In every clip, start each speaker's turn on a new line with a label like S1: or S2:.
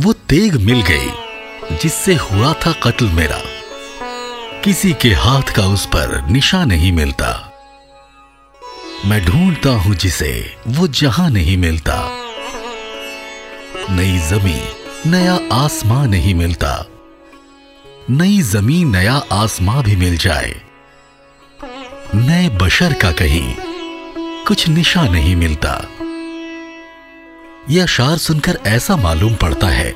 S1: वो तेग मिल गई, जिससे हुआ था कत्ल मेरा। किसी के हाथ का उस पर निशा नहीं मिलता। मैं ढूंढता हूँ जिसे, वो जहाँ नहीं मिलता। नई जमी नया आसमां नहीं मिलता। नई ज़मीन, नया आसमां भी मिल जाए। नए बशर का कहीं कुछ निशा नहीं मिलता। यह अशार सुनकर ऐसा मालूम पड़ता है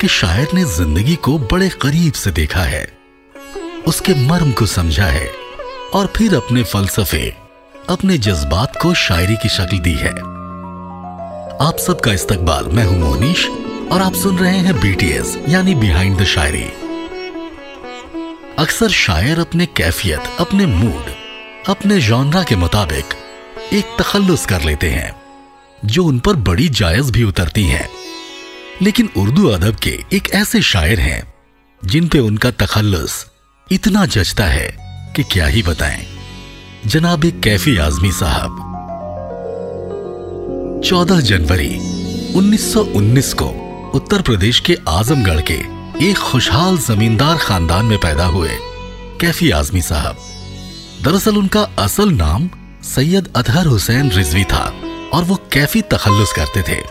S1: कि शायर ने ज़िंदगी को बड़े करीब से देखा है। उसके मर्म को समझा है और फिर अपने फलसफे, अपने जज्बात को शायरी की शक्ल दी है। आप सबका इस्तकबाल, मैं हूँ मोहनीश और आप सुन रहे हैं बीटीएस यानी बिहाइंड द शायरी अक्सर शायर अपने कैफियत, अपने मूड, अपने जॉनरा के मुताबिक एक तखल्लुस कर लेते हैं। जो उन पर बड़ी जायज़ भी उतरती हैं। लेकिन उर्दू अदब के एक ऐसे शायर हैं, जिन पे उनका तखल्लुस इतना जचता है कि क्या ही बताएँ। जनाब एक कैफी आजमी साहब। 14 जनवरी 1919 को उत्तर प्रदेश के आजमगढ़ के एक खुशहाल जमींदार खानदान में पैदा हुए कैफी आजमी साहब। दरअसल उनका असल नाम सैयद अतहर हुसैन रिजवी था। और वो कैफी तखल्लुस करते थे।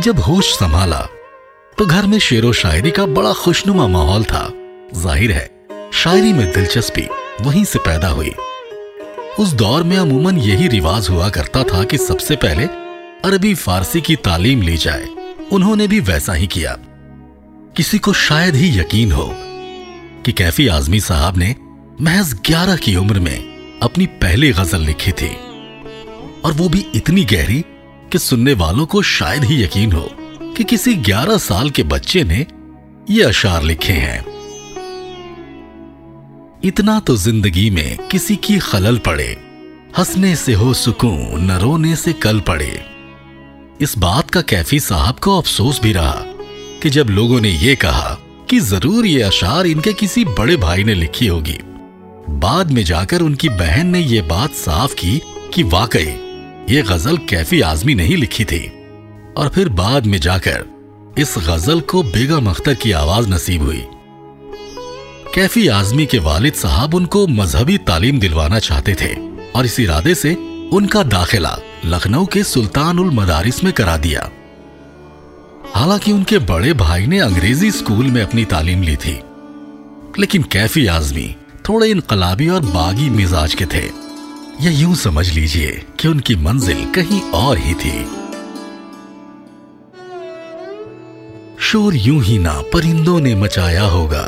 S1: जब होश संभाला तो घर में शेरो शायरी का बड़ा खुशनुमा माहौल था। ज़ाहिर है, शायरी में दिलचस्पी वहीं से पैदा हुई। उस दौर में अमूमन यही रिवाज हुआ करता था कि सबसे पहले अरबी फारसी की तालीम ली जाए। उन्होंने भी वैसा ही किया। किसी को शायद ही यकीन हो कि कैफी आजमी साहब ने महज ग्यारह की उम्र में अपनी पहली गज़ल लिखी थी। और वो भी इतनी गहरी कि सुनने वालों को शायद ही यकीन हो कि किसी ग्यारह साल के बच्चे ने ये अशार लिखे हैं। इतना तो ज़िंदगी में किसी की खलल पड़े, हंसने से हो सुकून, न रोने से कल पड़े। इस बात का कैफी साहब को अफसोस भी रहा कि जब लोगों ने यह कहा कि ज़रूर ये अशार इनके किसी बड़े भाई ने लिखी होगी, बाद में जाकर उनकी बहन ने यह बात साफ़ की कि वाकई ये गज़ल कैफी आजमी नहीं लिखी थी। और फिर बाद में जाकर इस गज़ल को बेगम अख्तर की आवाज़ नसीब हुई। कैफी आजमी के वालिद साहब उनको मजहबी तालीम दिलवाना चाहते थे और इस इरादे से उनका दाखिला लखनऊ के सुल्तान उल मदारिस में करा दिया। हालाँकि उनके बड़े भाई ने अंग्रेज़ी स्कूल में अपनी तालीम ली थी। लेकिन कैफी आजमी थोड़े इनकलाबी और बागी मिजाज के थे। या यूँ समझ लीजिए। कि उनकी मंजिल कहीं और ही थी। शोर यूँ ही ना परिंदों ने मचाया होगा।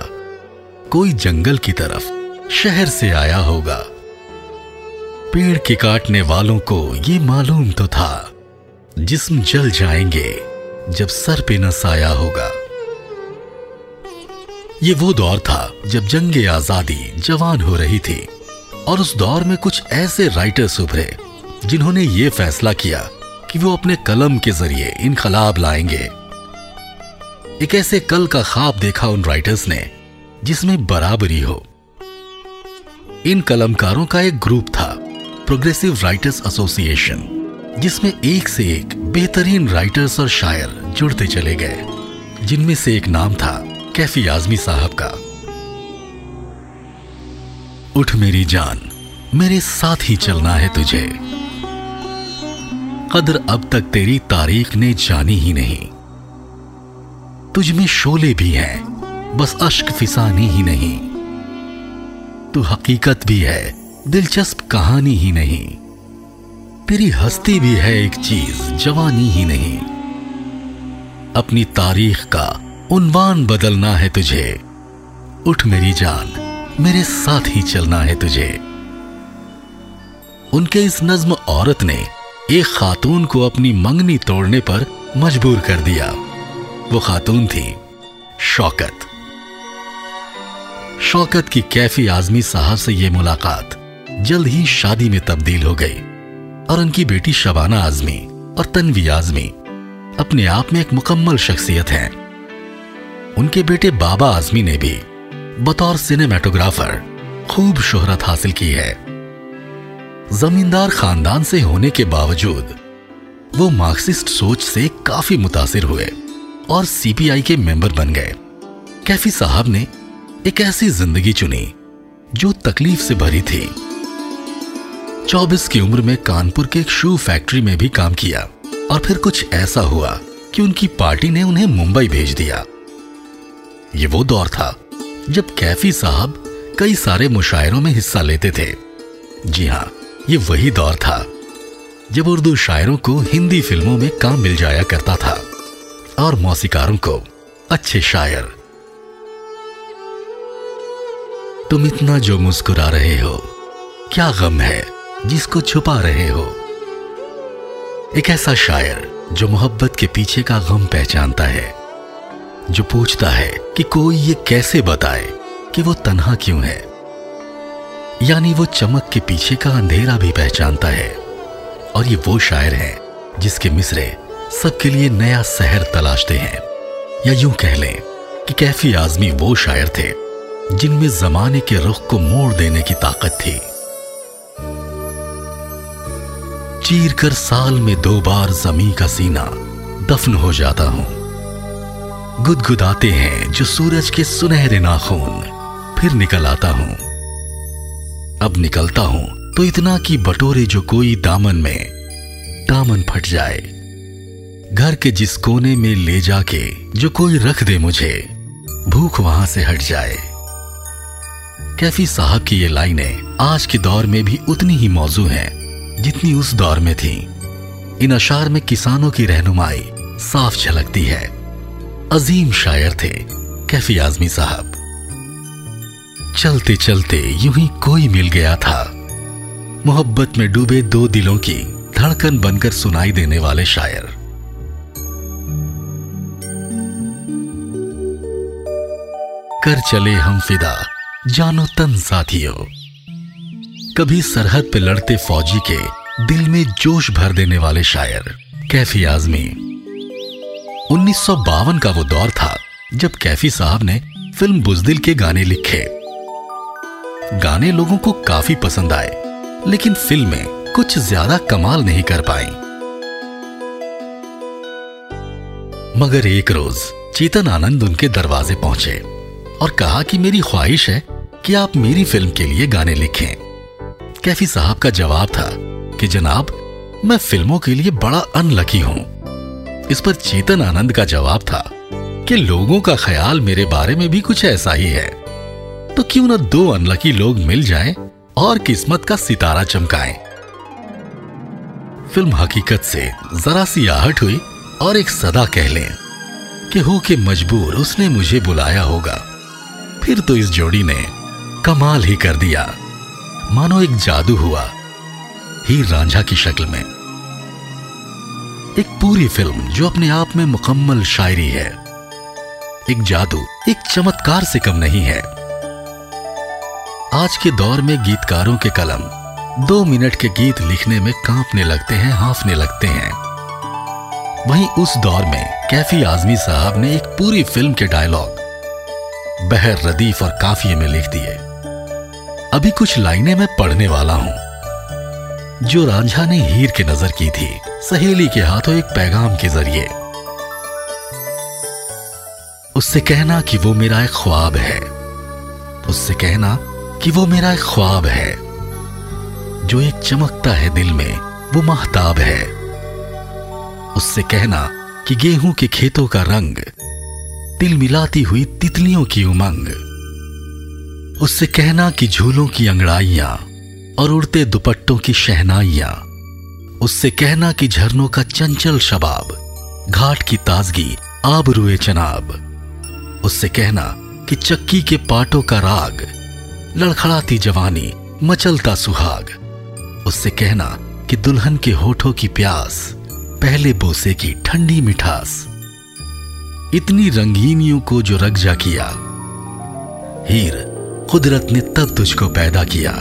S1: कोई जंगल की तरफ़, शहर से आया होगा। पेड़ के काटने वालों को ये मालूम तो था, जिस्म जल जाएँगे जब सर पे न साया होगा। ये वो दौर था जब जंग आज़ादी जवान हो रही थी, और उस दौर में कुछ ऐसे राइटर्स उभरे जिन्होंने ये फैसला किया कि वो अपने कलम के ज़रिए इनकलाब लाएँगे। एक ऐसे कल का ख्वाब देखा उन राइटर्स ने, जिसमें बराबरी हो। इन कलमकारों का एक ग्रुप था प्रोग्रेसिव राइटर्स एसोसिएशन जिसमें एक से एक बेहतरीन राइटर्स और शायर जुड़ते चले गए, जिनमें से एक नाम था, कैफी आजमी साहब का। उठ मेरी जान, मेरे साथ ही चलना है तुझे। कदर अब तक तेरी तारीख ने जानी ही नहीं। तुझ में शोले भी हैं, बस अश्क फिसानी ही नहीं। तू हकीकत भी है, दिलचस्प कहानी ही नहीं। तेरी हस्ती भी है एक चीज़, जवानी ही नहीं। अपनी तारीख का उनवान बदलना है तुझे। उठ मेरी जान, मेरे साथ ही चलना है तुझे। उनके इस नज्म औरत ने एक खातून को अपनी मंगनी तोड़ने पर मजबूर कर दिया। वो खातून थी शौकत। शौकत की कैफी आजमी साहब से यह मुलाकात जल्द ही शादी में तब्दील हो गई और उनकी बेटी शबाना आजमी और तनवी आजमी अपने आप में एक मुकम्मल शख्सियत हैं। उनके बेटे बाबा आजमी ने भी बतौर सिनेमेटोग्राफर खूब शोहरत हासिल की है। जमींदार खानदान से होने के बावजूद, वो मार्क्सिस्ट सोच से काफ़ी मुतासिर हुए और सीपीआई के मेंबर बन गए। कैफी साहब ने एक ऐसी ज़िंदगी चुनी जो तकलीफ़ से भरी थी। 24 की उम्र में कानपुर के एक शू फैक्ट्री में भी काम किया और फिर कुछ ऐसा हुआ कि उनकी पार्टी ने उन्हें मुंबई भेज दिया। ये वो दौर था जब कैफी साहब कई सारे मुशायरों में हिस्सा लेते थे। जी हाँ ये वही दौर था, जब उर्दू शायरों को हिंदी फ़िल्मों में काम मिल जाया करता था और मौसीकारों को अच्छे शायर। तुम इतना जो मुस्कुरा रहे हो, क्या गम है जिसको छुपा रहे हो? एक ऐसा शायर जो मोहब्बत के पीछे का गम पहचानता है, जो पूछता है कि कोई ये कैसे बताए कि वो तन्हा क्यों है? यानी वो चमक के पीछे का अंधेरा भी पहचानता है। और ये वो शायर है, जिसके मिसरे सबके लिए नया शहर तलाशते हैं। या यूँ कह लें कि कैफी आजमी वो शायर थे, जिनमें जमाने के रुख को मोड़ देने की ताकत थी। चीर कर साल में दो बार जमी का सीना दफन हो जाता हूँ। गुदगुदाते हैं जो सूरज के सुनहरे नाखून फिर निकल आता हूँ। अब निकलता हूँ तो इतना कि बटोरे जो कोई दामन में, दामन फट जाए। घर के जिस कोने में ले जाके, जो कोई रख दे मुझे, भूख वहाँ से हट जाए। कैफी साहब की ये लाइनें आज के दौर में भी उतनी ही मौजू हैं, जितनी उस दौर में थी। इन अशार में किसानों की रहनुमाई साफ़ झलकती है। अजीम शायर थे कैफी आजमी साहब। चलते चलते यूँ ही कोई मिल गया था। मोहब्बत में डूबे दो दिलों की धड़कन बनकर सुनाई देने वाले शायर। कर चले हम फिदा, जानो तन साथियों। कभी सरहद पे लड़ते फौजी के दिल में जोश भर देने वाले शायर, कैफी आजमी। 1952 का वो दौर था जब कैफी साहब ने फ़िल्म बुजदिल के गाने लिखे। गाने लोगों को काफ़ी पसंद आए, लेकिन फ़िल्में कुछ ज़्यादा कमाल नहीं कर पाई। मगर एक रोज, चेतन आनंद उनके दरवाजे पहुँचे और कहा कि मेरी ख्वाहिश है कि आप मेरी फ़िल्म के लिए गाने लिखें। कैफी साहब का जवाब था कि, जनाब, मैं फ़िल्मों के लिए बड़ा अनलकी हूँ। इस पर चेतन आनंद का जवाब था कि, लोगों का ख्याल मेरे बारे में भी कुछ ऐसा ही है। तो क्यों ना दो अनलकी लोग मिल जाएँ और किस्मत का सितारा चमकाएँ? फ़िल्म हकीकत से जरा सी आहट हुई और एक सदा कह लें कि हो के मजबूर उसने मुझे बुलाया होगा। फिर तो इस जोड़ी ने कमाल ही कर दिया। मानो एक जादू हुआ हीर रांझा की शक्ल में। एक पूरी फ़िल्म जो अपने आप में मुकम्मल शायरी है। एक जादू, एक चमत्कार से कम नहीं है। आज के दौर में गीतकारों के कलम दो मिनट के गीत लिखने में कांपने लगते हैं, हाफने लगते हैं। वहीं उस दौर में कैफी आजमी साहब ने एक पूरी फ़िल्म के डायलॉग, बहर रदीफ और काफिए में लिख दिए। अभी कुछ लाइनें मैं पढ़ने वाला हूँ। जो रांझा ने हीर के नज़र की थी, सहेली के हाथों एक पैगाम के ज़रिए। उससे कहना कि वो मेरा एक ख्वाब है। उससे कहना कि वो मेरा एक ख्वाब है। जो एक चमकता है दिल में, वो महताब है। उससे कहना कि गेहूँ के खेतों का रंग, तिल मिलाती हुई तितलियों की उमंग। उससे कहना कि झूलों की अंगड़ाइयाँ और उड़ते दुपट्टों की शहनाइयाँ। उससे कहना कि झरनों का चंचल शबाब, घाट की ताजगी आब रुए चनाब। उससे कहना कि चक्की के पाटों का राग लड़खड़ाती जवानी, मचलता सुहाग। उससे कहना कि दुल्हन के होठों की प्यास, पहले बोसे की ठंडी मिठास। इतनी रंगीनियों को जो रगजा किया, हीर कुदरत ने तब तुझको पैदा किया।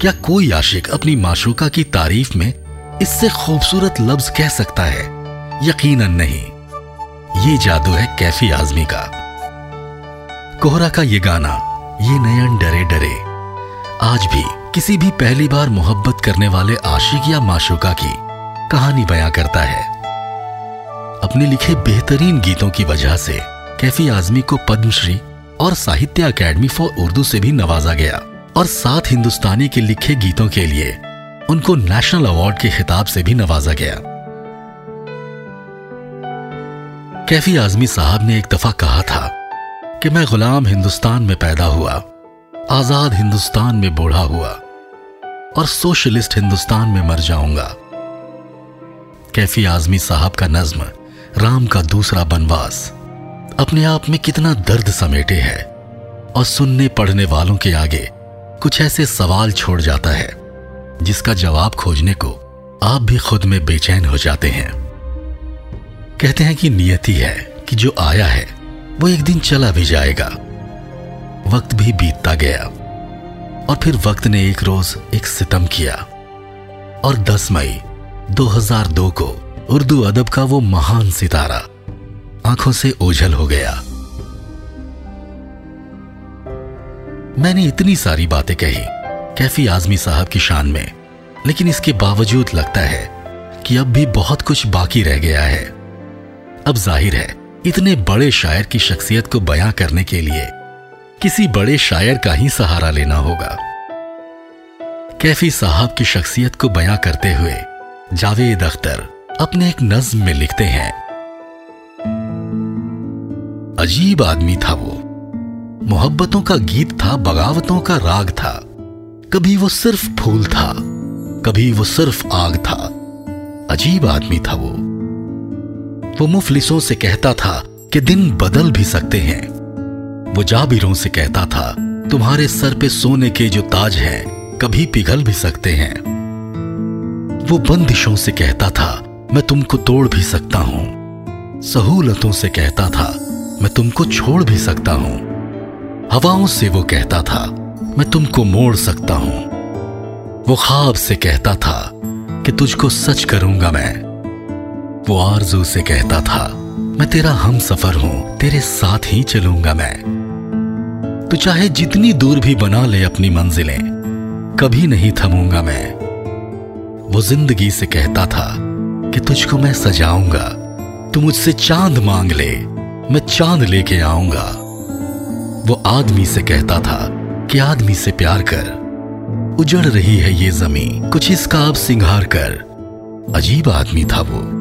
S1: क्या कोई आशिक अपनी माशूका की तारीफ़ में इससे खूबसूरत लफ्ज कह सकता है? यकीनन नहीं। ये जादू है कैफी आजमी का। कोहरा का ये गाना, ये नयन डरे डरे। आज भी किसी भी पहली बार मोहब्बत करने वाले आशिक या माशुका की कहानी बयां करता है। अपने लिखे बेहतरीन गीतों की वजह से कैफी आजमी को पद्मश्री और साहित्य अकेडमी फॉर उर्दू से भी नवाजा गया और सात हिंदुस्तानी के लिखे गीतों के लिए उनको नेशनल अवार्ड के खिताब से भी नवाजा गया। कैफी आजमी साहब ने एक दफ़ा कहा था कि मैं गुलाम हिंदुस्तान में पैदा हुआ, आज़ाद हिंदुस्तान में बूढ़ा हुआ और सोशलिस्ट हिंदुस्तान में मर जाऊँगा। कैफी आजमी साहब का नज्म, राम का दूसरा बनवास, अपने आप में कितना दर्द समेटे है और सुनने पढ़ने वालों के आगे कुछ ऐसे सवाल छोड़ जाता है, जिसका जवाब खोजने को आप भी खुद में बेचैन हो जाते हैं। कहते हैं कि नियति है कि जो आया है वो एक दिन चला भी जाएगा। वक्त भी बीतता गया और फिर वक्त ने एक रोज एक सितम किया और 10 मई 2002 को उर्दू अदब का वो महान सितारा आँखों से ओझल हो गया। मैंने इतनी सारी बातें कही, कैफी आजमी साहब की शान में, लेकिन इसके बावजूद लगता है कि अब भी बहुत कुछ बाकी रह गया है। अब ज़ाहिर है इतने बड़े शायर की शख्सियत को बयां करने के लिए किसी बड़े शायर का ही सहारा लेना होगा। कैफी साहब की शख्सियत को बयां करते हुए जावेद अख्तर अपने एक नज्म में लिखते हैं, अजीब आदमी था वो। मोहब्बतों का गीत था, बगावतों का राग था। कभी वो सिर्फ़ फूल था, कभी वो सिर्फ़ आग था। अजीब आदमी था वो। मुफलिसों से कहता था कि दिन बदल भी सकते हैं। वो जाबिरों से कहता था, तुम्हारे सर पे सोने के जो ताज हैं, कभी पिघल भी सकते हैं। वो बंदिशों से कहता था, मैं तुमको तोड़ भी सकता हूँ। सहूलतों से कहता था, मैं तुमको छोड़ भी सकता हूँ। हवाओं से वो कहता था, मैं तुमको मोड़ सकता हूँ। वो ख्वाब से कहता था, कि तुझको सच करूँगा मैं। वो आरज़ू से कहता था, मैं तेरा हम सफ़र हूँ, तेरे साथ ही चलूँगा मैं। तो चाहे जितनी दूर भी बना ले अपनी मंजिलें, कभी नहीं थमूँगा मैं। वो ज़िंदगी से कहता था कि तुझको मैं सजाऊँगा, तू मुझसे चाँद मांग ले, मैं चाँद लेके आऊँगा। वो आदमी से कहता था कि आदमी से प्यार कर, उजड़ रही है ये ज़मीन, कुछ इसका अब सिंगार कर। अजीब आदमी था वो।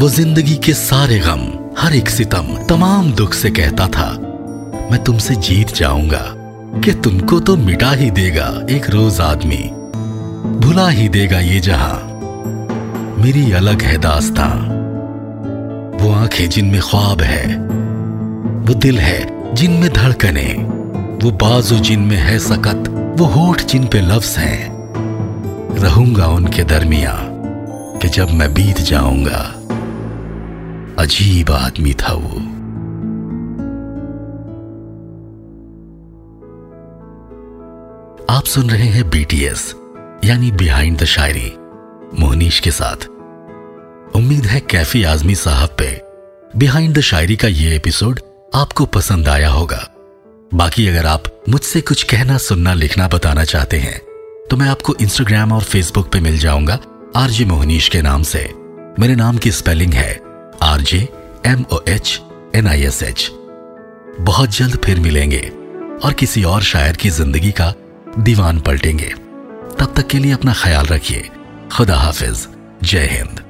S1: वो ज़िंदगी के सारे गम, हर एक सितम, तमाम दुख से कहता था, मैं तुमसे जीत जाऊँगा। कि तुमको तो मिटा ही देगा एक रोज आदमी। भुला ही देगा ये जहाँ। मेरी अलग है दास्ता। वो आँखें जिनमें ख्वाब है, वो दिल है जिनमें धड़कने। वो बाजू जिनमें है सकत, वो होठ जिन पे लफ्ज हैं। रहूँगा उनके दरमिया कि जब मैं बीत जाऊँगा। अजीब आदमी था वो। आप सुन रहे हैं बीटीएस यानी बिहाइंड द शायरी मोहनीश के साथ। उम्मीद है कैफी आजमी साहब पे बिहाइंड द शायरी का ये एपिसोड आपको पसंद आया होगा। बाकी अगर आप मुझसे कुछ कहना, सुनना, लिखना, बताना चाहते हैं तो मैं आपको इंस्टाग्राम और फेसबुक पे मिल जाऊँगा आरजे मोहनीश के नाम से। मेरे नाम की स्पेलिंग है RJ M O H N I S H बहुत जल्द फिर मिलेंगे और किसी और शायर की ज़िंदगी का दीवान पलटेंगे। तब तक के लिए अपना ख्याल रखिए। खुदा हाफिज। जय हिंद।